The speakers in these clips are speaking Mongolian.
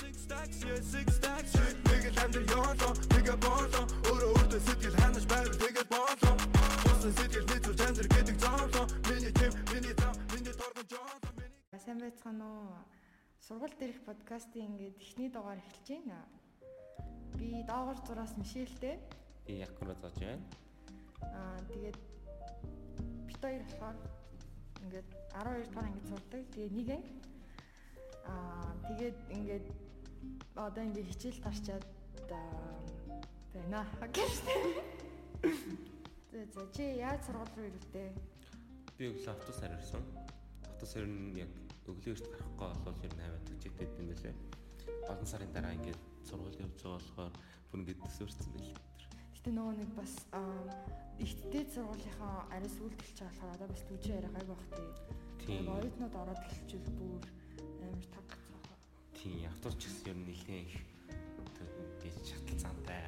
six stacks yeah six stacks нэг л амьдрал ёолоо нэг боолоо өөрөө өөртөө сэтгэл ханаж байвал тэгээд боолоо Босон сэтгэл нийцүү жандар гэдэг зоолоо миний тэм миний зам миний торгон жоолоо миний Сайн байцгаана уу? Сургууль дээрх подкастын ингээд эхний дугаар эхэлж байна. Би доогор зураас Мишэлтэй. Би Якуро зоож байна. Аа тэгээд бит хоёр болохоор ингээд 12 дугаар ангид сурдаг. Тэгээд нэг анги. Аа тэгээд ингээд одоо ингээд хичээл тарчаад байна. Гэвчтэй. За за чи яаж сургууль руу ирвэ? Би өглөө автобусаар ирсэн. Автобусаар нь яг өглөө эрт гарахгүй болол ер нь 8 чигтэд юм байлээ. Олон сарын дараа ингээд сургууль явж байгаа болохоор бүр ингээд төсөөрсөн байлээ. Гэтэ нөгөө нэг бас ихтэй сургуулийнхаа эхэлж байгаа болохоор одоо бас түвжин яриа гайг бах тий. Тийм. Оюутнууд ороод эхэлчихвэл бүр амар таг. Тийм автобус ч гэсэн ер нь нэлээд их гэж шаталцаантай.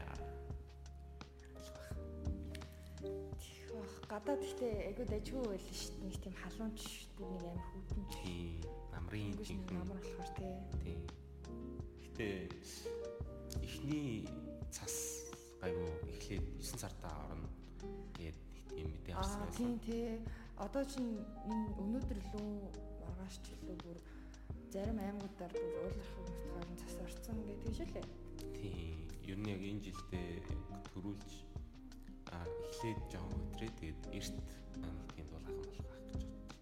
Тих бах гадаад ихтэй айгуу дайггүй байл шүү дээ. Нэг тийм халуунч бүр нэг амар хүүтэнч. Тийм намрын жинхэнэ намар болохоор тий. Тийм. Гэтэ эхний цас гайгүй эхлээд 9 сартаа орно. Тэгээд тийм мэдээ авсан Аа тийм тий. Одоо чинь энэ өнөөдөр лөө маргааш ч лөө бүр зарим аймагуудаар бүр уулах мутгаар нь цас орцсон гэдэг шүү лээ. Тийм. Ер нь яг энэ жилдээ төрүүлж а эхлээд жоохон өтрээ тэгээд эрт нэг тийм дуулах болох байх гэж бодчих.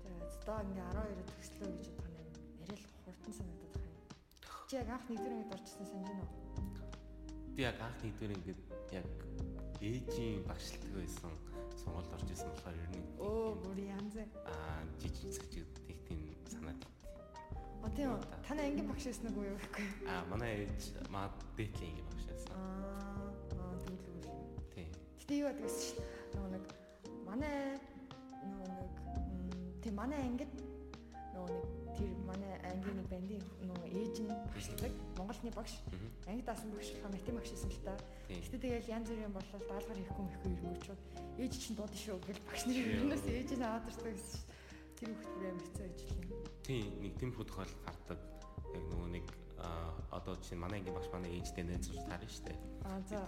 Тэгээд одоо ингээ 12-д төгслөө гэж бодох юм. Арай л хурдан санагдаад байна. Чи яг анх нэгдүгээр ангид орчихсан санаж байна уу? Би яг анх нэгдүгээр ингээд яг ээжийн багшилдаг байсан сургуульд орж исэн болохоор ер нь Өө бүр янз. а жижиг тийм санаад. О тийм үү. Танай ангийн багш байсан уу юу гэхгүй. А манай ээж маа дээдлийн ингээ багш байсан. Аа аа тэгвэл Тийм. Гэтэ юу гэдэг вэ шүү дээ. Нөгөө нэг манай нөгөө нэг тийм манай ангид нөгөө нэг тэр манай ангийн нэг бандын нөгөө ээж нь багшлагдаг Монголны багш. Мгм. Ангид даасан багш болохоор математик багш байсан л та. Гэтэ тэгэл янз бүрийн болол даалгаар хийхгүй ихгүй ирэнгүүчүүд ээж чинь дууд шүү гэж багш нарын өрнөөс ээж нь аваад ирсэн гэсэн шүү хүүхд бүр амар хэцүү ажиллана. Тийм нэг тийм тохиол гардаг. Яг нөгөө нэг одоо чинь манай ангийн багш манай ээжтэй найзуур таарна шүү дээ.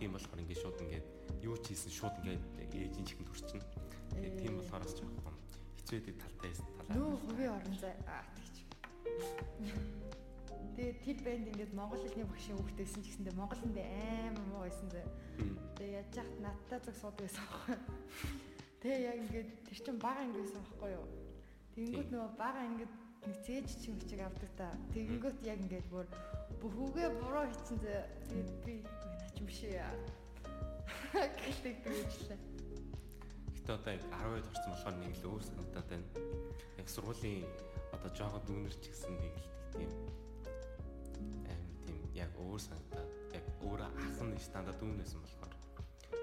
Тийм болохоор ингээд шууд ингээд юу ч хийсэн шууд ингээд ээжийн чихэнд хүрчин. Тэгээд тийм болохоор ч жоохон хэцүү байдаг талтай талаа. Нөө хувийн орон зай аа тэгч. Тэгээ тэр банд ингээд монгол хэлний багшийн хүүхдтэйсэн ч гэсэндээ монгол хэлд амар муу байсан зэ. Мм. Тэгээ яаж яхад надтай зүг суудаг байсан байхгүй. Тэгээ яг ингээд тэр чин бага анги байсан байхгүй юу. Тэгэнгүүт нөгөө бага ангид нэг цээж чинь хүчиг авдаг та. Тэгэнгүүт яг ингээд бүр бүхүүгээ буруу хийцэн зэ. Тэгээд би наач шиг яа. Гэлдэг дүүжлээ. Гэтэ одоо яг 12-д орсон болохоор нэг л өөр санагдаад байна. Яг сургуулийн одоо жоохон дүүнер ч гэсэн нэг л тийм аим тийм яг өөр санагдаад яг өөр ахын стандарт дүүнэсэн болохоор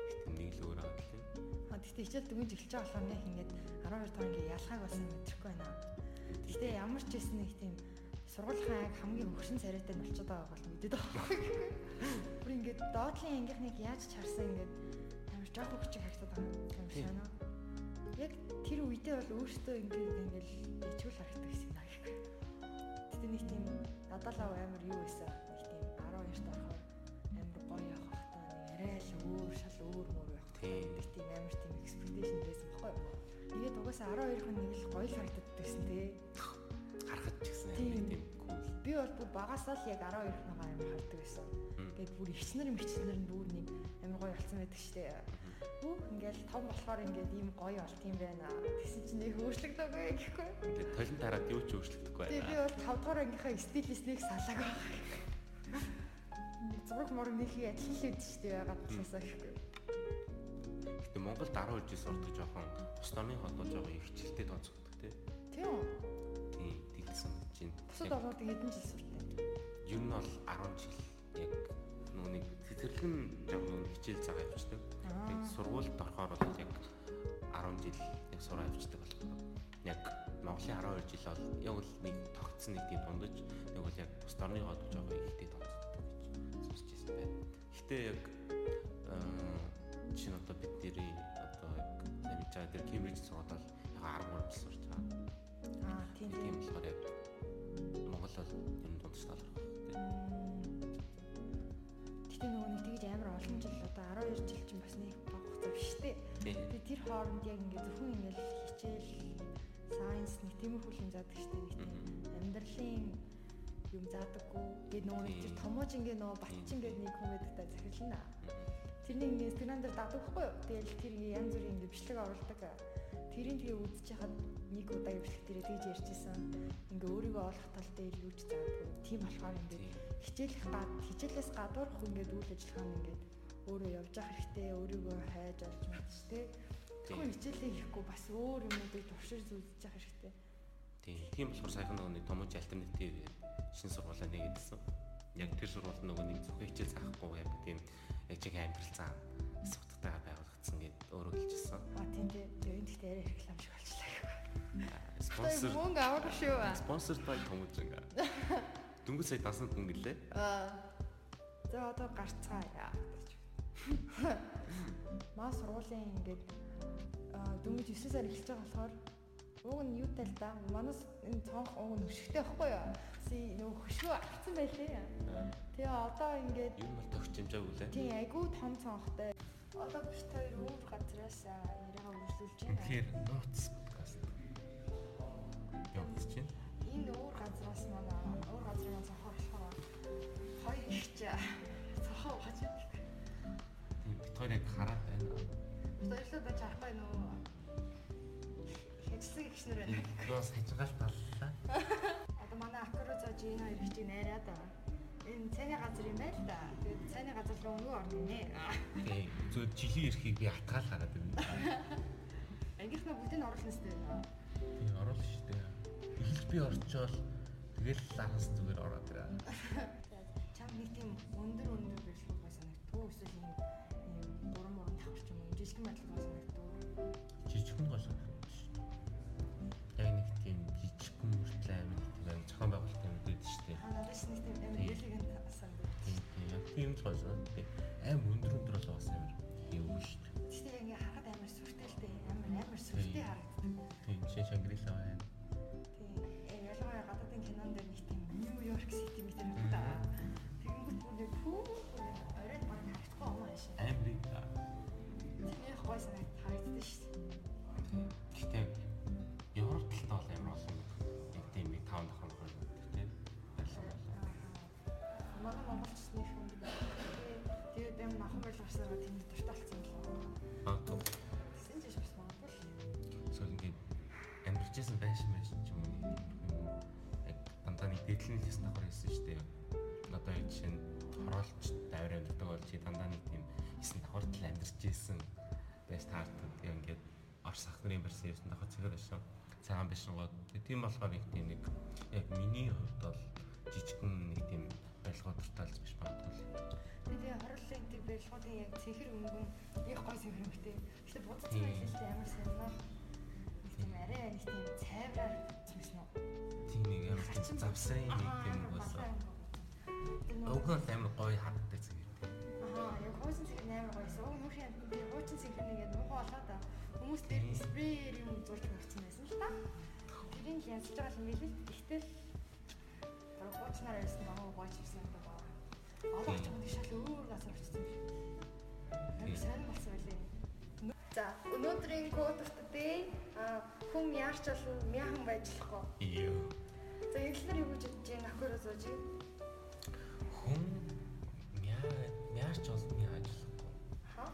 гэтэ нэг л өөр л юм. А тэгтээ хичээл дүнж эхэлж байгаа болохоор нэг ингээд 12 дахь ингээд ялхааг бас мэдрэхгүй байна. Тэгтээ ямар ч байсан нэг тийм сургуулийн анги хамгийн хөгшин царайтай нь болчиход байгаа бол мэдээд байгаа. Бүр ингээд доотлын ангийнхныг яаж чарсан ингээд амар жоох хөгчиг харагдаад байгаа юм шиг байна. Яг тэр үедээ бол өөртөө ингээд ингээд ичгүүл харагддаг гэсэн юм аа. Тэгтээ нэг тийм надалаа амар юу байсан. Нэг тийм 12 таар хор амар гоё явах та нэг арай л өөр шал өөр мөр байх. Тийм. Нэг амар тийм expectation байсан баггүй юу? Тэгээд угаасаа 12 хүн нэг л гоё л харагдаад байсан тий. Харахад ч гэсэн амар тийм cool. Би бол бүр багасаа л яг 12 хүн амар хардаг байсан. Тэгээд бүр ихснэр мичснэр нь бүр нэг амар гоё болсон байдаг штэ. Хүү ингээл том болохоор ингээд ийм гоё болт юм байна. Тэгсэн чинь нэг өөрчлөгдөөгүй гэхгүй. Тэгээд толон тараад юу ч өөрчлөгдөхгүй Тэгээ би байна. бол 5 дугаар ангийнхаа стилистнийг салааг байгаа. Нэг зураг мураг нөхий адилхан л үүд штэ ягаад тасаа гэхгүй. Гэтэ Монголд 12 жил сурдаг жоохон бус намын хотод жоохон их хичээлтэй тооцогддог тий. Тийм үү? Тийм тэгсэн чинь. Бусад Яг орнуудын хэдэн жил суртай? Ер нь бол 10 жил яг нэг цэцэрлэгэн жоохон хичээл цагаа явуулдаг. Аа. Тэгээд сургуульд орохоор бол яг 10 жил яг сураа явуулдаг болохоор яг Монголын 12 жил бол яг л нэг тогтсон нэг тийм дундаж нэг бол яг бус орны хот жоохон ихтэй тооцогддог гэж сонсч байсан байна. Гэтэ яг чинь одоо бид нэрийн одоо мэдж байгаа тэр Кембриж сургууль яг 13 жил сурч байгаа. Аа тийм Тийм. болохоор яг Монгол бол ер нь дундаж Гэтэ нөгөө нэг тэгж амар олон жил одоо 12 жил чинь бас нэг баг хугацаа биш үү? Тэгээ тэр хооронд яг ингээд зөвхөн ингээд хичээл сайенс нэг тиймэрхүү юм заадаг штеп нэг тийм амьдралын юм заадаггүй. Гээд нөгөө нэг тэр томооч ингээд нөгөө батч ингээд нэг байдаг та захирлна. Тэрний ингээд инстаграм дээр дадаг хгүй юу? Тэгэл тэр ингээд янз бүрийн ингээд бичлэг оруулдаг. Тэрийг тэгээ хахад нэг удаа бичлэг дээр тэгж ярьжсэн. Ингээ өөрийгөө олох тал дээр юу ч заадаггүй. Тийм болохоор ингээд хичээлэх гад хичээлээс гадуурх ингээд үйл ажиллагаа нь ингээд өөрөө явж явах хэрэгтэй, өөрийгөө хайж олж мэдж тээ. Тэгвэл хичээлээ хийхгүй бас өөр юмнуудыг туршиж үзэж явах хэрэгтэй. Тийм. Тийм болохоор нөгөө нэг томооч альтернатив гэдэг шин сургуулаа нэгэдсэн. Яг тэр сургууль нөгөө нэг зөвхөн хичээл заахгүй яг тийм яг чиг амьдрал зам асуудагтайгаа байгуулагдсан гэд өөрөө хэлчихсэн. А тийм дээ. Энэ гэхдээ арай реклам шиг болчихлаа. Спонсор мөнгө авах шүү. спонсор бай томооч ингээ. Дөнгөж сая дансанд мөнгө гэлээ. Аа. За одоо гарцгаая. Маа сургуулийн ингээд дөнгөж 9 сар эхэлж байгаа болохоор уг нь юутай л да. Манас энэ цонх уг нь өшгтэй байхгүй юу? Си нөгөө хөшгөө авцсан байлээ. Тэгээ одоо ингээд Юу бол тогч хэмжээгүй лээ. тийм айгүй том цонхтой. Одоо бит хоёр өөр газраас аа, яриагаа үргэлжлүүлж байна. Тэгэхээр нууц подкаст. Явагдаж байна. Энэ өөр газраас манай өөр газрын маань цонхоор болохоор хоёр ихч цонхоо ухаж байна. Тийм бит хоёр яг хараад байна. Баярлалаа байж арахгүй нөө. Хэцсэн гişнэр байна. Нуус хажигаас баллаа. Одоо манай акро зааж энэ хоёр ихчийг найраад байгаа. Энэ цайны газар юм байл да. Тэгээд цайны газар руу өнгө орно нэ. Тийм. Зөв жилийн эрхийг би атгаал хараад байна. Ангийнхнаа бүгдийг оруулна сте. Тийм оруулах шүү дээ. Эхэлж би орчоол тэгэл лахас зүгээр ороод ирээ. Чам нэг тийм өндөр өндөр бэлгүү бай санагдтгүй эсвэл юм юм дуран муран давхарч юм уу жижигэн байдлаар бай санагдтгүй. Жижигхэн гол шүү тийм яг тийм л гол шүү дэдлэн хэлсэн давхар хэлсэн шүү дээ. Одоо яг жишээ нь хороолч давир амьддаг бол чи дандаа нэг тийм хийсэн давхар тал амьдэрчээсэн байж таардаг. Тэгээ ингээд Орос ах нарын барьсан хийсэн давхар цэгээр байсан. Цагаан байшингууд. Тийм болохоор нэг тийм нэг яг миний хувьд бол жижигхэн нэг тийм байлгууд тарталж биш магадгүй. Тэгээд хорлын тэр барилгуудын яг цэхэр өнгөн их гой сэрхэмтэй. Гэтэ будцсан байл л амар. Нэг тийм арай нэг тийм цайвраар зүгсэн үү? Тийм нэг амар тийм завсан нэг тийм үг. Уг нь амар гоё хатдаг зэрэг. Аа, яг хуучин цэхэр амар гойсон. Уг мөрхийн тэр хуучин цэхэр нэгээд муухай болоод та хүмүүс дээр спрей юм зурж өгсөн байсан л та. Тэрийг л янзлж байгаа юм билээ. Гэтэл тэр хуучнаар ярьсан байгаа гойч ирсэн юм байна. Одоо ч юм шал өөр газар очсон юм шиг. Амар сайн болсон байлээ. За, өнөөдрийн код а хүм яарч болон мяхан байж болохгүй. Йоо. За, эглэр юу гэж бодож байна? Акура зоож. Хүн мяа мяарч бол мяа ажиллахгүй. Ха?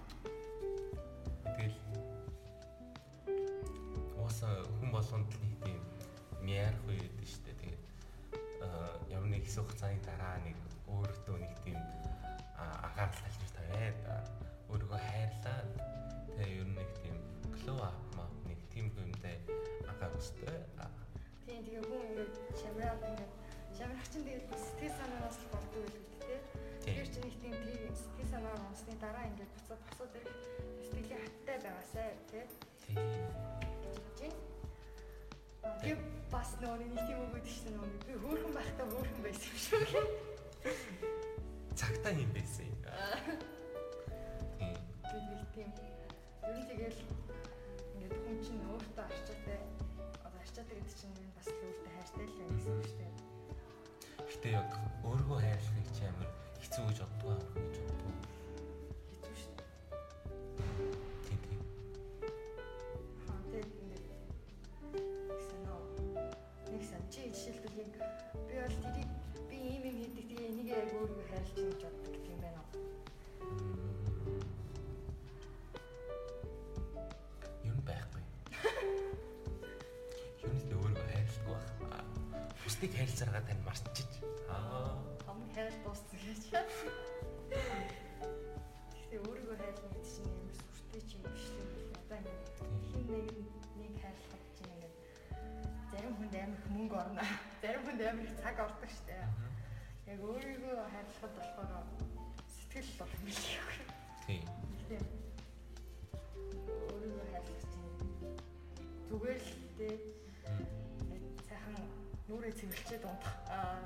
Тэгэл ууса хүн болгонд нэг тийм мяарх үе гэдэг шүү дээ. Тэгээд аа ямар нэг хэсэг хугацааны дараа нэг өөртөө нэг тийм up мап нэг тийм юмтай агаар өстэй. Тийм тэгээ хүн ингээд шамраад ингээд шамрах чинь тэгээд сэтгэл санаанаас л болдог үү те. Тэр чинь нэг тийм тийм сэтгэл санаа унсны дараа ингээд буцаад босоод ирэх сэтгэлийн хаттай байгаасай. Тийм. Жижиг. Тэгээ бас нөгөө нэг тийм үг гэдэг чинь нөгөө би хөөрхөн байхдаа хөөрхөн байсан юм шүү гэх. Цагтаа юм байсан юм. Тийм. Нэг тийм ер нь тэгэл ингээд хүн чинь өөртөө арчаатай одоо арчаатай гэдэг чинь нь бас л өөртөө хайртай л байх гэсэн үг шүү дээ. Гэтэ яг өөрийгөө хайрлахыг чи амар хэцүү гэж боддог аа гэж боддог. Хэцүү шүү дээ. Тийм тийм. Аа тэгээд нөө нэг сан чи жишээлбэл яг би бол тэрийг би ийм юм хийдэг тэгээ энийг яг өөрийгөө хайрлаж юм гэж боддог Бусдыг хайрлцаргаа тань марччих. Аа. Хамгийн хайр дууссан гэж. Тэгээ өөрийгөө хайрлах гэдэг чинь ямар сүртэй ч юм биш үү? Одоо ингээд хин нэг нэг хайрлах чинь ингээд зарим хүнд амар их мөнгө орно. Зарим хүнд амар их цаг ордог штэ. Яг өөрийгөө хайрлахад болохоор сэтгэл бол хэлэх. Тийм. Тийм. Өөрийгөө хайрлах чинь зүгээр л сайхан нүрээ цэвэрлчээд унтах. Аа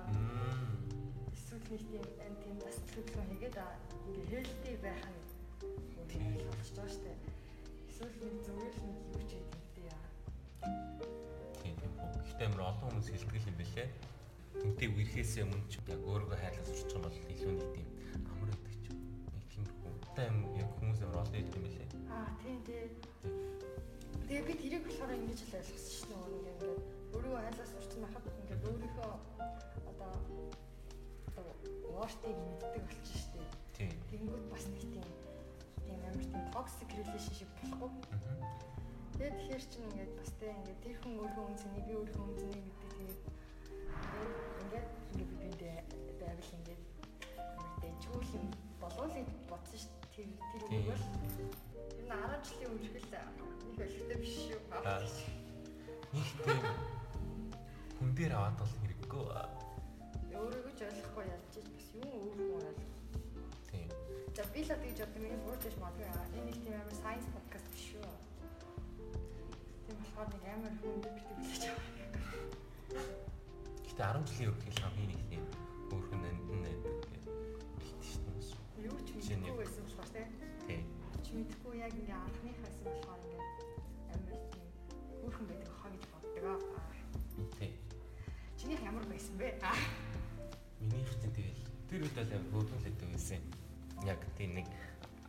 эсвэл нэг тийм энэ тийм бас төлөвлөгөө хийгээд ингээ хэлтэй байх нь өөрийгөө олж байгаа штэ. Эсвэл нэг зүгээр л нэг юу ч гэдэг яа. Тийм тийм. Гэхдээ амар олон хүмүүс хэлдэг юм бэлээ. Тэнтэй үерхээсээ өмнө ч яг өөрийгөө хайрлаж сурчих юм бол илүү нэг тийм амар байдаг ч. Нэг тиймэрхүү. Тайм яг хүмүүс амар олон хэлдэг юм бэлээ. Аа тийм тий. Тэгээ би тэрийг болохоор ингэж л ойлгосон шүү дээ. Нэг ингээд өөрийгөө хайрлах сурч байхад ингээд өөрийнхөө одоо одоо ууртыг мэддэг болчих шүү дээ. Тийм. Тэнгүүд бас нэг тийм тийм амар тийм toxic relationship болохгүй. Тэгээд тэгэхээр чинь ингээд бас тэ ингээд тэр хүн өөрийнхөө үнцнийг би өөрийнхөө үнцнийг мэддэг тэгээд ингээд ингээд би биндээ байвал ингээд амар дэжгүүл юм болов л бодсон шүү. Тэр тэр Тийм. үгээр энэ 10 жилийн үргэлж нэг өлтөй биш шүү. Аа. Нэг тийм хүн дээр аваад бол хэрэггүй. Өөрийгөө ч ойлгохгүй ч бас юу өөрийгөө ойлгох. Тийм. За би л гэж боддог миний буруу гэж магадгүй. Энэ нэг тийм амар science podcast биш шүү. Тийм болохоор нэг амар хүн битгий билж байгаа. Гэтэ 10 жилийн үргэлж хамгийн нэг тийм өөр хүн амьд найдаг гэдэг. Шүү дээ. Юу ч нь- мэдэхгүй байсан болохоор тийм. Тийм. Чи мэдэхгүй яг ингээ анхных байсан болохоор ингээ амар тийм өөрхөн байдаг хаа гэж боддог аа. Чинийх ямар байсан бэ? Минийх чинь тэгэл тэр үед л амар хөөрхөнлөдөг байсан. Яг тийм нэг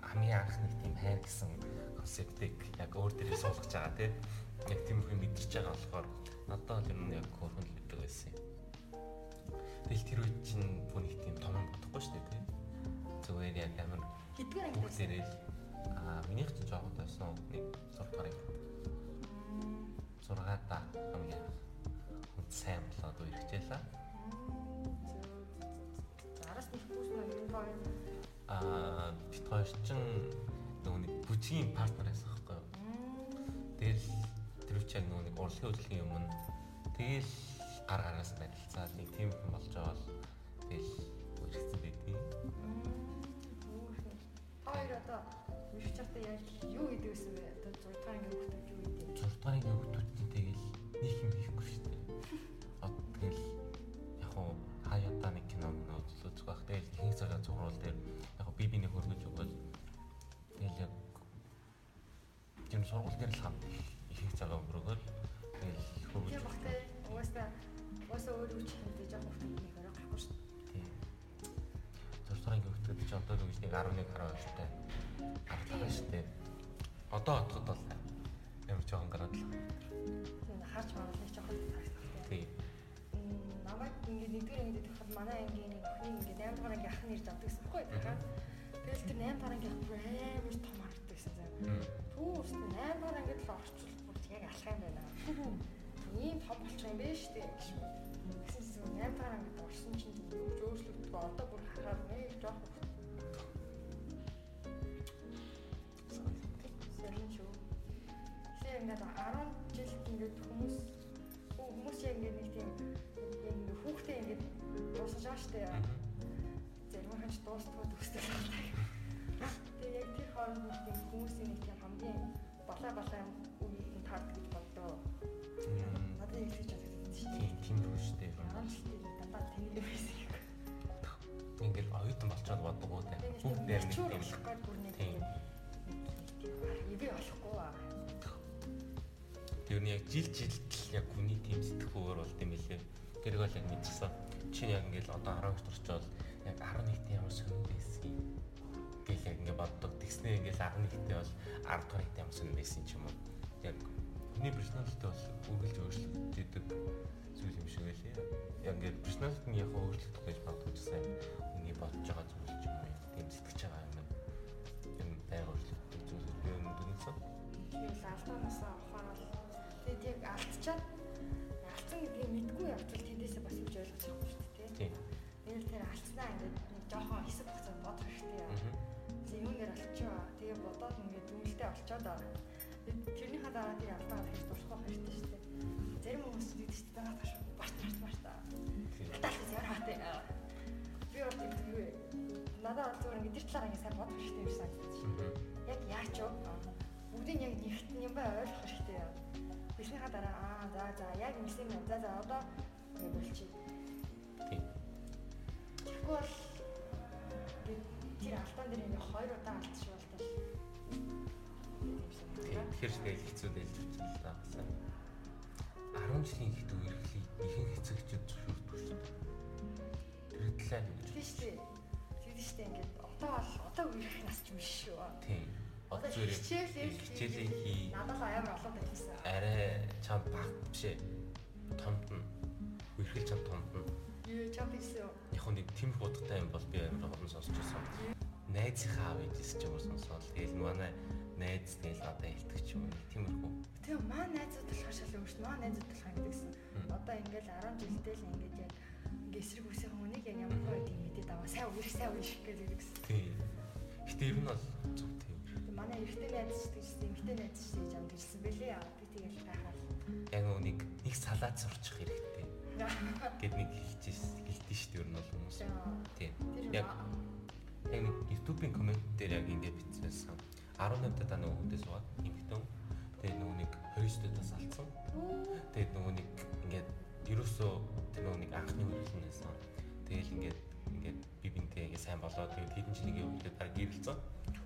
хамгийн анх нэг тийм хайр гэсэн концептыг яг өөр дээрээ суулгаж байгаа тийм. Яг тиймэрхүү мэдэрч байгаа болохоор надад л юм яг хөөрхөнлөдөг байсан. Тэгэл тэр үед чинь бүр нэг тийм том бодохгүй шүү дээ тийм. Зүгээр яг амар Хэдгээр анги байсан? бүгдээрээ л аа минийх чинь жоохон байсан нэг 6 дахь анги. 6 та хамгийн анх. Сайн болоод үргэлжлээ. Араас нэг бүс нэг юм гоё. Аа бит хоёр чинь нөгөө нэг бүжгийн партнер байсан байхгүй юу? Тэгэл тэр үчиг нөгөө нэг урлагийн хөдөлгөөний өмнө тэгэл гар гараас барилцаад нэг тийм хүн болж байгаа л тэгэл үргэлжсэн байдгийг. Хоёр одоо чата яг юу гэдэг вэ? Одоо 6 дахь анги хөлтөж юу гэдэг? 6 дахь ангийн хүүхдүүдтэй сургууль дээр л хамт ихэнх цагаа өнгөрөөгөл тэгэл хөргөж Тийм багтай. Угаасаа угаасаа өөр үуч яг хөлтөж нэг орой гарахгүй шүү. Тийм. Зурсарын хөвгтөд чи одоо л үгүйс нэг 11 12-тай. Гартлаа шүү дээ. Одоо отоход бол ямар жоохон гараад л. Тийм харж маруулах жоохон таарсан. Тийм. Намайг ингээд нэгдүгээр ангид идэхэд манай ангийн нэг охин ингээд 8 дахь анги ахын нэрж авдаг гэсэн байхгүй дахиад. Тэгэл тэр 8 дахь анги ах бүр амар том харагддаг гэсэн заа. Түүс 8 дахь ангид л орчуулбал яг алах юм байна. Ийм том болчих юм биш үү гэж. Гэсэн зүг 8 дахь ангид орсон чинь юу ч өөрчлөгдөхгүй одоо бүр харахаар нэг жоох Сэрэн шүү. Тэгэхээр ингээд 10 жил ингээд хүмүүс хүмүүс яг ингээд нэг тийм ингээд хүүхдээ ингээд дуусгаж байгаа штэ. Зарим дуустгүй төстэй байна. Тэгээ яг тэр хооронд нэг тийм хүмүүсийн нэг тийм хамгийн балаа балаа үе таард гэж боддоо. Надад яг тэгж боддог шүү дээ. Тийм тийм үү шүү дээ. 10 жил дандаа тэнийг байсан юм. Ингээл оюутан болчоод боддог уу те. Бүгд чүр тийм. Тийм. тийм ивэ болохгүй аа. Тэр нь яг жил жилд л яг хүний тийм сэтгүүр болд юм билээ. Тэрийг бол яг мэдчихсэн. чи яг ингээл одоо 12 төрчөөл яг 11-т ямар сонирн байсан юм гэл яг ингээд боддог. Тэгснээ ингээл 11-т бол 10 дугаар ямар сонирн байсан ч юм уу. Яг хүний personality бол үргэлж өөрчлөгдөж зүйл юм шиг байлээ. Яг ингээд personality нь яг өөрчлөгдөх гэж бодож сайн хүний бодож байгаа зүйл ч юм уу. Тийм сэтгэж байгаа юм. Юм байга өөрчлөгдөх зүйл би өнөдөн Тийм л алдаанаасаа ухаар бол тэгээд яг алдчихад алдсан гэдгийг мэдгүй явчихвал тэндээсээ бас юу ойлгож чадахгүй шүү дээ. Тийм. Л тэр алдснаа ингээд жоохон хэсэг хугацаанд бодох хэрэгтэй яа. Мгм. За юунээр олчихоо. Тэгээ бодоод ингээд дүнэлтэд олчоод аа. Тэрнийхээ дараа тэр алдаагаа хийж дурсах хэрэгтэй шүү дээ. Зарим хүмүүс чинь байгаа таш барт барт барт. Тийм. Талаас яараа тээ. Би бол тийм юу вэ? Надад бол зүгээр ингээд тэр талаараа ингээд сайн бодох хэрэгтэй юм шиг. Яг яач вэ? Бүгдийг яг нэгт юм бай ойлгох хэрэгтэй яа. Биснийхаа дараа аа за за яг ингэсэн юм. За за одоо ингэ болчих. Тийм. Ингээд тэр алдаан дээр ингээ хоёр удаа алдчих болтол. Тэгэхээр тэгэл хэцүү учраас л таасан. 10 жилийн хэд үерхлийг ихэнх эцэгчүүд зөвшөөрдөг шүү дээ. Тэр талаа юу гэж Тийм шүү дээ. Тийм шүү дээ ингээд одоо бол одоо үерх нас ч юм шүү. Тийм. Одоо зүгээр хичээл хичээлээ хий. Надад амар олон байлсан. Арай чам баг бишээ. Томд нь. Үерхэл чам томд нь. Юу чам хийсэн. Яг нэг тийм худалтай юм бол би амар олон сонсч байсан. Найзынхаа аав ээжээс ч юм уу сонсоод тэгэл манай найз тэгэл одоо хэлдэг ч юм уу. Тиймэрхүү. Тэгээ маа найзууд болохоор шал өөрч маа найзууд болох юм гэдэгсэн. Одоо ингээл 10 жилдээ л ингээд яг ингээ эсрэг үсэх хүнийг яг ямар гоё тийм мэдээд аваа. Сайн үерх сайн үерх гэдэгсэн. Тийм. Гэтэ ер нь бол зөв тийм. Тэгээ манай эрэгтэй найз ч гэсэн эмэгтэй найз ч гэж амд ирсэн бэлээ. Би тэгэл гайхаад. Яг нэг нэг салаад сурчих хэрэгтэй. Гэт нэг хэлчихсэн. Гэлтэн шүү дээ ер нь бол хүмүүс. Тийм. Яг яг нэг YouTube-ийн коммент дээр яг ингэ бичсэн. 18 даа нөгөө хүнтэй суугаад эмхтэн. Тэгээ нөгөө нэг 29 даас алдсан. Тэгээд нөгөө нэг ингээд ерөөсөө тэр нөгөө нэг анхны үеийнхэн байсан. Тэгээл ингээд ингээд би бинтээ ингээд сайн болоод тэгээд хэдэн жилийн өмнөд баг гэрэлцэн.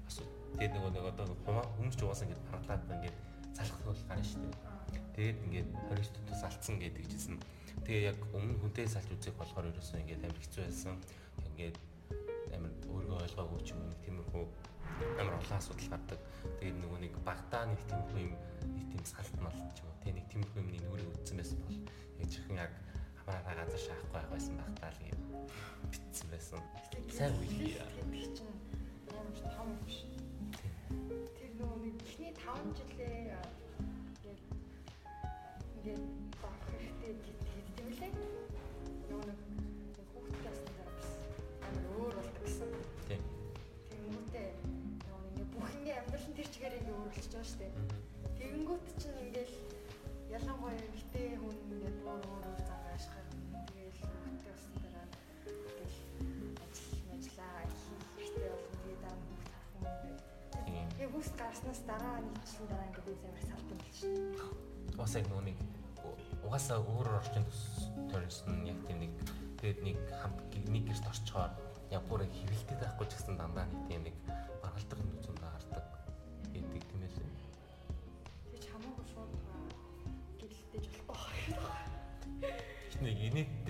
Бас тэгээд нөгөө нэг одоо хумаа хүмүүс ч угаасаа ингээд паралаад ингээд залхах бол гарна шүү дээ. Тэгээд ингээд 29 даас алдсан гэдэг жисэн. Тэгээ яг өмнө хүнтэй салж үзэх болохоор ерөөсөө ингээд амар хэцүү байсан. Ингээд амар өөрийгөө ойлгоогүй ч юм уу тиймэрхүү амар олон асуудал гардаг. Тэгээд нөгөө нэг багтаа нэг тиймэрхүү юм нэг тийм салт мал ч юм уу тэ нэг тиймэрхүү юмны нүрийг үтсэн байсан бол яг чихэн яг хамаараа газар шаахгүй байх байсан багтаа л юм битсэн байсан. Сайн үе. гэдэг чинь ямар ч том юм биш. Тэр нөгөө нэг ихний 5 жилээ ингээд ингээд байгаа шүү дээ. Тэгэнгүүт чинь ингээл ялангуяа эмэгтэй хүн ингээд бүр өөр өөр зан ашиглах тэгэл хүүхдтэй басна дараа ингээл ажил ажиллаа хийх хэрэгтэй болно тэгээд дараа нь харах юм Тийм. Яг хүүхд гарснаас дараа нийтлэн дараа ингээд би амар. Бас яг нөгөө нэг угаасаа өөр орчин төрсөн яг тийм нэг тэгээд нэг хам нэг гэрт орчхоор яг бүр хэвэлтэд байхгүй ч гэсэн дандаа нэг тийм нэг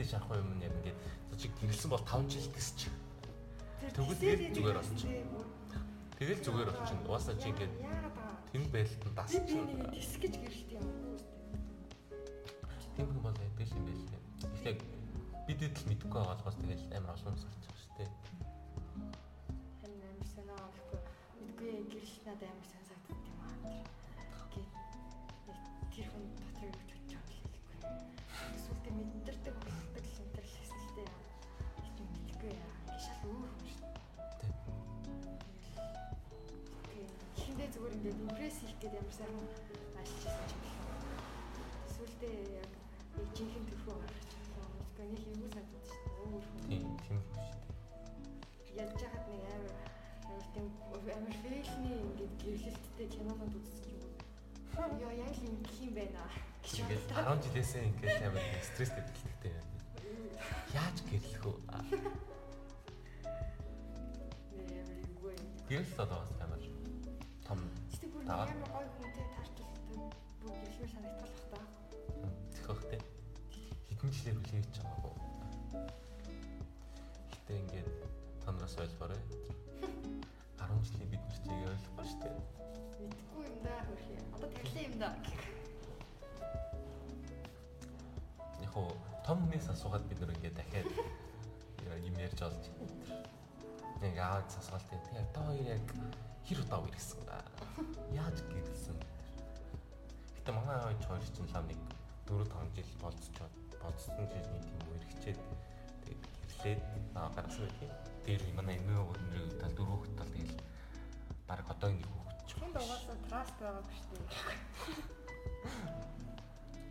инээдтэй шахах юм яг ингээд чиг гэрэлсэн бол 5 жил гэсч. Тэгвэл зүгээр идэх болчих. юм. Тэгэл зүгээр болчихно. Угаасаа чи ингээд тэм байлтан Би би дасчихна. нэг диск гэж гэрэлт юм? Тийм юм бол яддаг юм байлээ. Эхлээд бидэд л мэдэхгүй байгаа болохоос тэгэл амар олон байгаа шүү дээ. Харин амар санаа авахгүй. Мэдгүй гэрэлт надад амар сайн санагддаг юм аа. Гэт тэр хүн дотор юу ч бодож байгаа юм хэлэхгүй. Эсвэл мэдэрдэг болдог л энэ төр л хэсэлтэй. Их юм мэдгүй яа. Гişал өөр хүн шүү. Тийм. Хиндээ зүгээр ингээд импресс хийх гэдэг ямар сайн ажиллаж байсан ч юм байна. Эсвэл яг яг жинхэнэ төрхөө гаргаж чадсан. Мэдгүй нэг юу санагдаж шүү. Өөр хүн. Тийм тийм шүү дээ. Ядж хахад нэг амар амар тийм амар фэйлний ингээд гэрлэлттэй кинонод үзсэн юм. Йоо яг л юм гэх юм байна гэж Ингээд бодлоо. 10 жилээсээ ингээд амар стресстэй бэлтгэдэг юм. Яаж гэрлэх вэ? Гэрэл одоо бас амар том Гэтэ бүр амар гоё хүнтэй таарчлалтай бүр гэрэлмэр санагдтал бах та. зөхөхтэй. Хэдэн жилээр хүлээж байгаагүй. Гэтэ ингээд та нараас ойлгоорой. 10 жилийн бид нар чиг ойлгохгүй шүү дээ. Мэдгүй юм да хөрхий. Одоо тэглээ юм да. Хоо том хүнээс асуугаад бид нар ингээд дахиад юм ярьж олж. Нэг аав асуулт юм. Тэгээ та хоёр яг хэр удаа ирсэн ба? Яаж гэрэлсэн? Гэтэ манай аав хоёр чинь лам нэг 4 5 жил болцчоод болцсон жилийн тийм үер хичээд тэгээд гэрлээд аа гарсан байх юм. Тэр манай эмээ өнрөө тал дөрөв хот тал тэгэл баг одоо ингэ хөөгч. Тэнд угаасаа траст байгаа биш үү?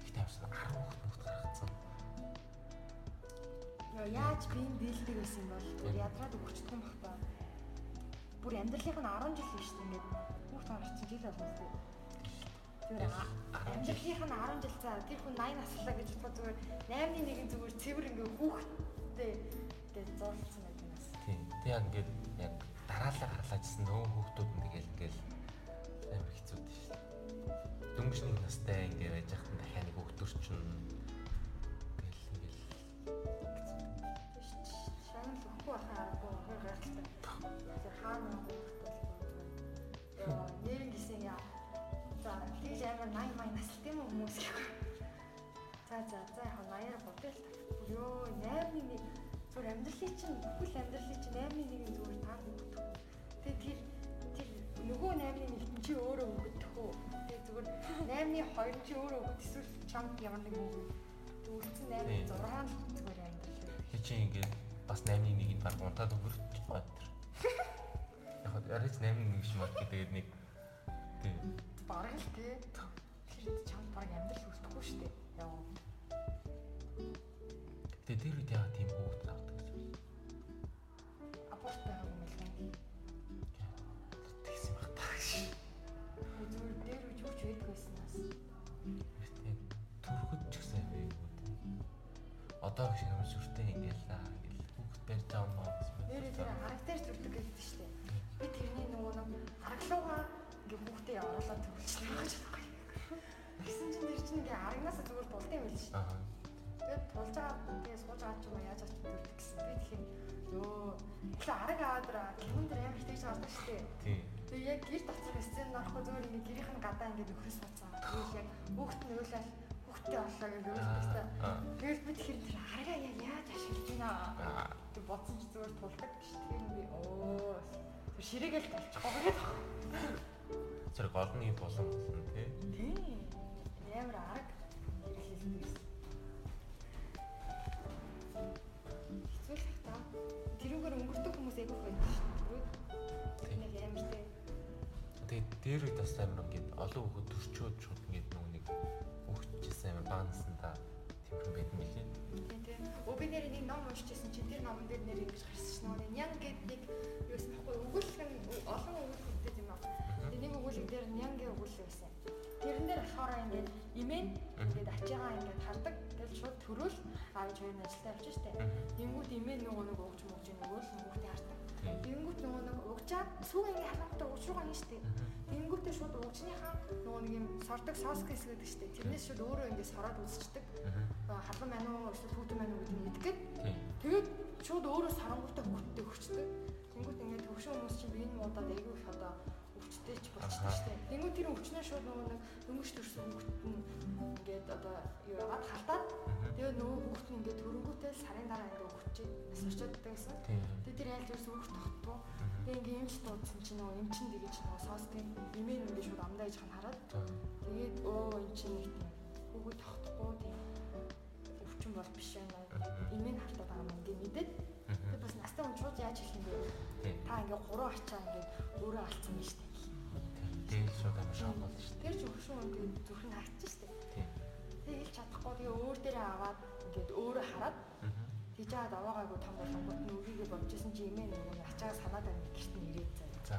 Гэтэ авсан 10 хот нөхд гаргацсан. Яа, Яаж би энэ дийлдэг байсан бол ядраад юм бах та. Бүр амьдралынх нь 10 жил биш ингээд бүх таарч жил болно үү? Тэр амьдралынх нь 10 жил цаа тэр хүн 80 наслаа гэж бодоход зүгээр 8-ны нэгэн зүгээр цэвэр ингээ хүүхдтэй гэж зурлцсан байдаг нас. Тийм. Тэг яг ингээд яг дараалал гарлаажсэн нөө хүүхдүүд нь тэгэл ингээл амар хэцүү дээ шүү дээ. Дөнгөж нэг настай ингээд байж хахад дахиад нэг хүүхдүүд Өгөхгүй байхаа аргагүй хоёр гайхалтай. Тэр хаана бол нэрэн гисэн яа. За тэгж амар 80 май насл тийм үү хүмүүс гэх. За за за яг 80-аар бодъё л та. Ёо 8-ны нэг зүгээр амьдралын чинь бүхэл амьдралын чинь 8-ны нэг нь зүгээр таа өгдөг. Тэгээ тэр тэр нөгөө 8-ны нэг нь чи өөрөө өгдөг хөө. Тэгээ зүгээр 8-ны 2 нь чи өөрөө өгдөг эсвэл чамд ямар нэг юм үлдсэн 8-ны 6 нь зүгээр амьдрал. чи ингээд бас 8-ны нэг нь баг унтаад өнгөрч байгаа тэр. Яг хоо арайч 8-ны нэг шиг мод тэгээд нэг тийм Бараг л тий. Тэр чамд бараг амьдрал үлдэхгүй шүү дээ. Яа. тэгээд тэр үед яагаад тийм хүүхд авдаг гэж байна. Аборт байгаа юм л Тэгсэн баг таагш. Зүгээр дээр үж үуч байдаг байсан нас. Яг төрөхөд ч гэсэн юм юм уу. Одоо шиг юм аа ингээл Нэр тэр характер зүрдэг гэдэг шүү дээ. Би тэрний нөгөө нэг хараглуугаа ингээ хүүхдээ оруулаад төвлөсөн байгаа ч чадахгүй. Гэсэн чинь тэр чинь ингээ арагнасаа зүгээр болд юм байл шүү дээ. Тэгээд тулж байгаа тэгээ сууж байгаа ч юм уу яаж ач төрдөг гэсэн. Би тэгэхээр ёо тэгэхээр араг аваад гүн дээр амар хитэж гардаг шүү дээ. Тийм. Тэгээ яг гэр доцор сцен орохоо зүгээр ингээ гэрийнх нь гадаа ингээ нөхрөөс бацсан. Тэгээд яг хүүхд нь уйлал хүүхдээ орлоо гэж өөрөөс та. Аа. Тэгээд би тэгэхээр тэр харгаа яг яаж ашиглаж байна Аа. Тэг бодсон чи зүгээр тулдаг гэж тэр би оо тэр ширээгээл талчихгүй гэдэг. Тэр голны болон болсон тий. Тийм. Ямар арга хэлсэн гэсэн. Хэцүү л та. Тэрүүгээр өнгөрдөг хүмүүс айгүйх байдаг шүү дээ. Тийм. Амар тий. Тэгээд дээр үед бас амар ингээд олон хүүхд төрчөөд шууд ингээд нэг хүүхдчээсээ амар баансан та тиймэрхүү байдсан билээ. Тийм тийм. Өө би нэр нэг ном уншижсэн чинь тэр номон дээр нэр ингэж гарсан. Нөгөө нян гэдэг нэг юу гэсэн бэ? Өгүүлэх нь олон өгүүлэлттэй юм аа. Тэгээ нэг өгүүлэг дээр нянгийн өгүүлэл байсан. Тэрэн дээр болохоор ингээд имэн ингээд ачаагаа ингээд хардаг. Тэгэл шууд төрөөл аавч хоёр нь ажилдаа явчих штэ. Тэнгүүд имэн нөгөө нэг өгч мөгж нөгөө л хүүхдээ хардаг. Тэнгүүд нөгөө нэг угчаад сүүг ингээд харахтаа угч руугаа нь штэ. Тэнгүүдээ шууд угчныхаа нөгөө нэг юм сордог сос гэс гэдэг штэ. Тэрнээс шууд өөрөө ингээд сороод үзчихдэг. Халан мань уу эсвэл хүүтэн мань уу гэдэг нь Тийм. Тэгээд шууд өөрөө сарангуутай хөвгттэй өгчдөг. Тэнгүүд ингээд төвшин хүмүүс чинь биеийн муудаад айгүй их одоо өвчтэй ч болчихсон шүү дээ. Тэнгүүд тэр өвчнөө шууд нөгөө нэг дөнгөж төрсөн хөвгт нь ингээд одоо юу яагаад халтаад төрөнгүүтэй сарын дараа ингээд өгчээ. Очиоддаг гэсэн. Тийм. Тэгээд тэр айлж ерөөс өгөх тогтбоо. Тэгээд ингээд эмч дуудсан чинь нөгөө эмчин тэгэж нөгөө соостын эмээ нүгэ шууд амдаа ижих нь хараад тэгээд өө эн чинь нэг тийм хүүхэд тогтохгүй тийм өвчин бол биш байна. Эмээ халтаад байгаа юм ингээд мэдээд тэгээд бас настай хүн шууд яаж хэлэх юм бэ? Та ингээд гурван ачаа ингээд өөрөө алдсан юм шүү дээ. Дээр шууд амар шок болно шүү Тэр ч өвшин ингээд зүрхэн хаагчих шүү дээ. дээ. Тэгээд хэлж чадахгүй тэгээ өөр дээрээ аваад ингээд өөрөө хараад Тийж аваад аваагаагүй том болгонгууд нь өвийгээ бодчихсон чи эмээ нөгөө нэг ачаа санаад байна гэрт нь ирээд заяа. За.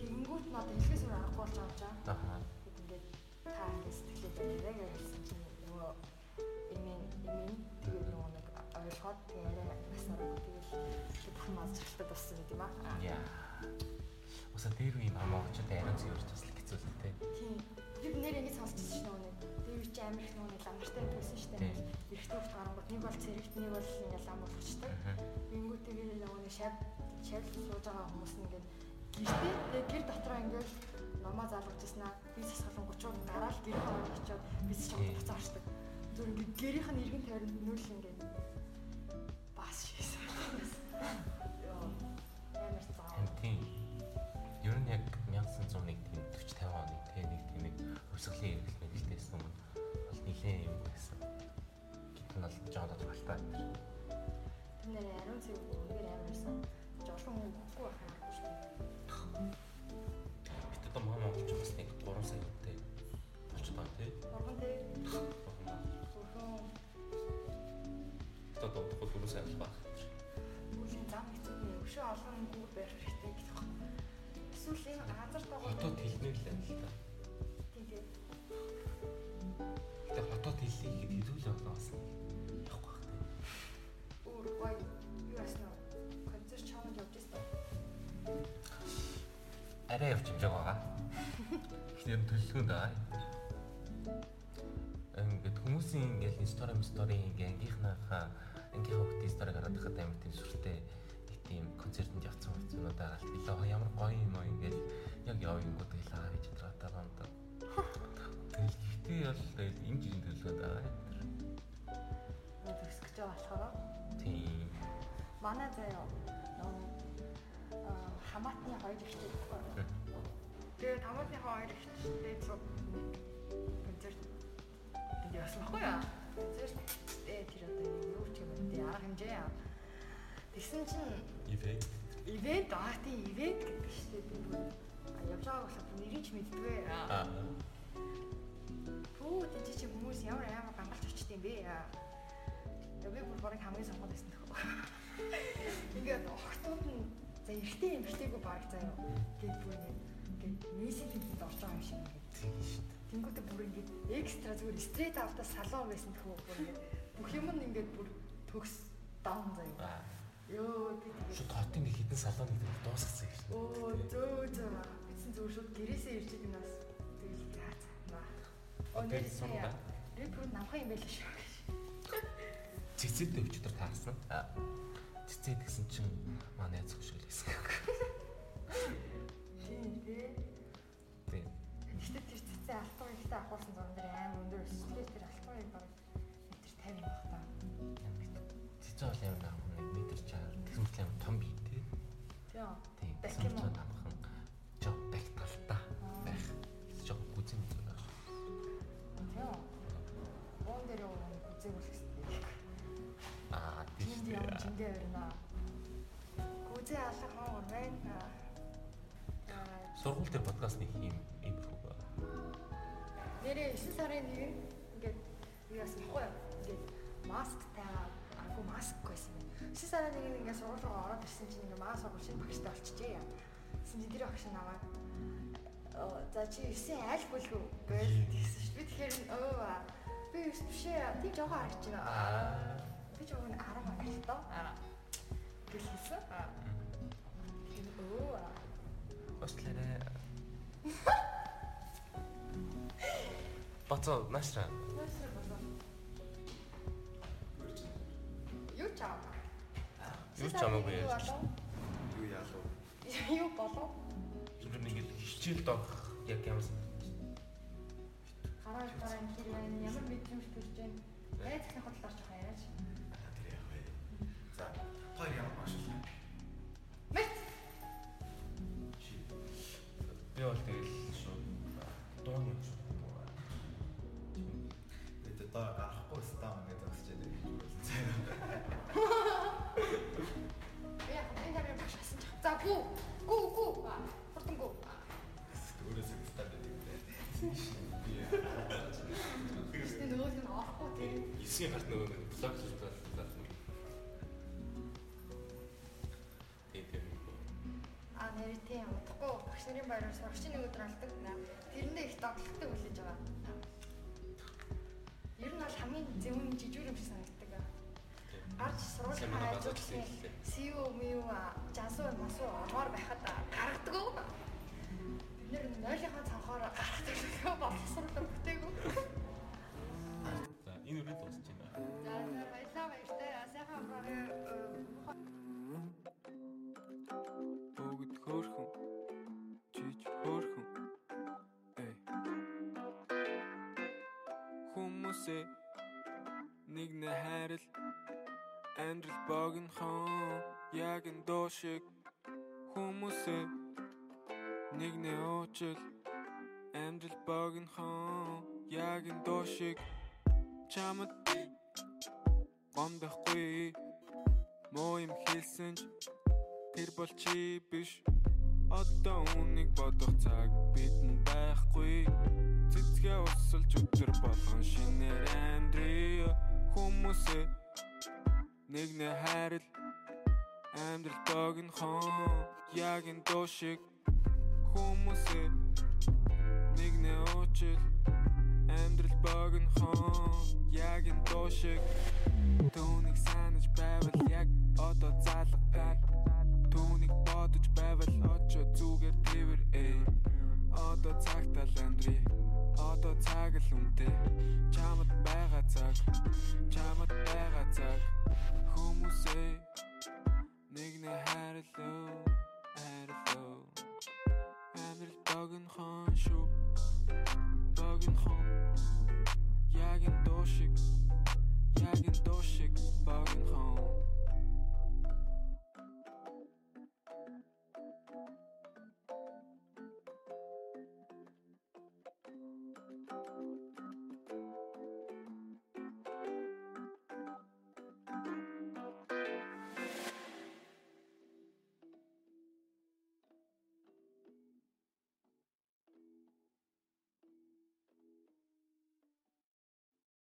Тэгэнгүүт нь одоо хэлхээс өөр аргагүй болж байгаа юм чаа. Аа. Тэгэд ингээд та ингээд сэтгэлээ барьяа гэж хэлсэн чинь нөгөө эмээ эмээ тэгээд нөгөө нэг ойлгоод тэгээ арай насаараа тэгэл тэг бүх маз чалтад болсон гэдэг юм аа. Яа. Уса дээр үе мамаагчтай арай зөөрч бас л хэцүү л тээ. Тийм. бид нэр ингэ сонсчихсон шүү дээ. Тэр чи амир их нөгөө ламнартай байсан шүү дээ. Бол цэрэгт нэг бол лам болгочтой. Ингүүтэй гэр нөгөө нэг шав шав сууж байгаа хүмүүс ингэ гэртээ тэгээ гэр дотроо ингэ номоо залгаж ирсэн аа. Би сасгалан 30 гараал гэр хаваад очиод би чамд буцаа орчдөг. Зүр ингэ гэрийнх нь иргэн тойронд нүүл ингэ бас шийсэн. Яа. Амар цаа. Тийм. Ер нь яг 1901 тийм 40 50 оны тэ нэг тийм нэг өсгөлийн эргэлтээс өмнө бол нэлээд юм байсан. Нь бол жоо тодорхойлтой. Тэр нэр ариун цэвэр үнээр амарсан. Жолон хүн хөхгүй байх юм шүү дээ. Бид одоо маа монголч бас нэг 3 саятай болч байгаа тий. Орхон дээр хөрхөн Одоо дутхад 4 сая баг. Үлийн зам хэцүү өшөө олон гүр барих хэрэгтэй гэх юм. Эсвэл энэ газар тоогоо Хотод хэлнэ л байна л та. тийм тийм. Гэтэ хотод хэллий гэхэд хэлүүл Арай явж явж байгаа. Тэгэхээр төлөвлөгөөнд аа. Ингээд хүмүүсийн ингээд стори стори ингээд ангийнхнаа ангийнхаа хүүхдийн сториг хараад байхад амар тийм сүртэй тийм концертанд явцсан хүмүүсүүд байгаа л билээ ямар гоё юм аа ингээд яг явънгууд хэлээ гэж бодлоо таамд. Тэгэл гэхдээ бол тэгэл энэ жин төлөвлөгөөнд байгаа. Нөө төсгөж байгаа болохоор Тийм. манай заяа нөгөө хамаатны хоёр ихтэй байхгүй. Тэгээд хамаатны хоёр ихтэй зөв концерт тэнд явсан байхгүй яа. Концерт ээ тэр одоо юу ч юм уу арга хэмжээ яа. Тэгсэн чинь Ивент. ивент аа тийм ивент гэдэг шүү дээ. Би явж байгаа болохоор нэрийг ч мэддгүй. Аа. Пүү тийч чи хүмүүс ямар амар гангалж очт юм бэ би бүр барыг хамгийн сонгоод байсан тохоо. Ингээд охтууд нь за эртний юм бэртэйгөө баг заяа. Гэт бүр ингээд ингээд мессеж хийхэд орж байгаа юм шиг. Тийм шүү дээ. Тэнгүүтээ бүр ингээд экстра зүгээр стрейт автаа салон байсан тохоо бүр ингээд бүх юм нь ингээд бүр төгс даун заяа. Аа. Йоо би тэгээд Шууд хотын нэг хідэн салон нэг дуусгасан гэж. Оо зөө зөө. Бидсэн зүгээр шууд гэрээсээ ирж байгаа нас. Тэгэл яа цаа. Оо нэр сумда. Би бүр намхан юм байл шүү. Цэцэдтэй өчтөр таарсан. Цэцэд гэсэн чинь манай найз хөшөөл гэсэн. Тийм тий. Тийм. Гэхдээ тэр цэцээ алтан ихтэй авахулсан зам дээр амар өндөр өссөн. Тэгэхээр тэр алтан их баг метр 50 байх та. Цэцэ бол амар нэг метр чаар. Тэгсэн мэт амар том бий тий. Тийм. Тийм. Тэгсэн уу? амхан. Жоо бак талтай байх. Жоо гүзэн мүзэн байх. Тийм. Боон дээр юу үзэг үлгэстэй. Аа тийм дээ. жиндээ өрнө. Гүзээ алах хоо байна. Сургууль дээр подкаст нэг юм хөө. Нэрээ 9 сарын нэг нь ингээд юу яасан бэ? Ингээд маск таа агуу маск байсан. 9 сарын нэг нь ингээд сургууль руу ороод ирсэн чинь ингээд маа сургууль шинэ багштай. Гэсэн чинь тэр багш намайг за чи 9 аль бүлгүү гэж тэгсэн шүү. Би тэгэхээр өө би 9 биш ээ. Тийм жоохон харагч байна. Би жоохон 10 хоног л доо. Аа. Гэл хэлсэн. Аа. Тэгэхээр өө. Осларэ. Бацаа наашра. Нөөсөр болоо. Юу чаа? Юу ч хамаагүй яаж. Юу яалуу? Юу болов? Зүгээр нэг л хичээл доох яг ямар Гараа гараа хэр байна? Ямар мэдрэмж төрж байна? Найз ихний хотлоор жоох яриач. Нэр тийм утгагүй багш нарын баяраар сурагчийн нэг өдөр алдаг. Тэрэндээ их тоглолттой хүлээж байгаа. Ер нь бол хамгийн зөвүүн жижиг юм шиг санагддаг. Гарч сургуулийн Сайн ажил базар хэллээ. СУ муу жазуу масуу ороор байхад гаргадаг. нэр нойлынхаа цанхаар гарахдаг Хүмүүсээ нэг нэ хайрал амьдрал богинохон яг энэ дуу шиг хүмүүсээ нэг нэ уучил амьдрал богинохон яг энэ дуу шиг чамд гомдохгүй муу юм хэлсэн ч Тэр бол чи биш. Одоо үнийг бодох цаг бидэнд байхгүй Цэцгээ усалж өдөр болгон шинээр амьдрий Хүмүүсээ нэг нэ хайрал Амьдрал богинохон Яг энэ дуу шиг Хүмүүсээ нэг нэ уучил. Амьдрал богинохон Яг энэ дуу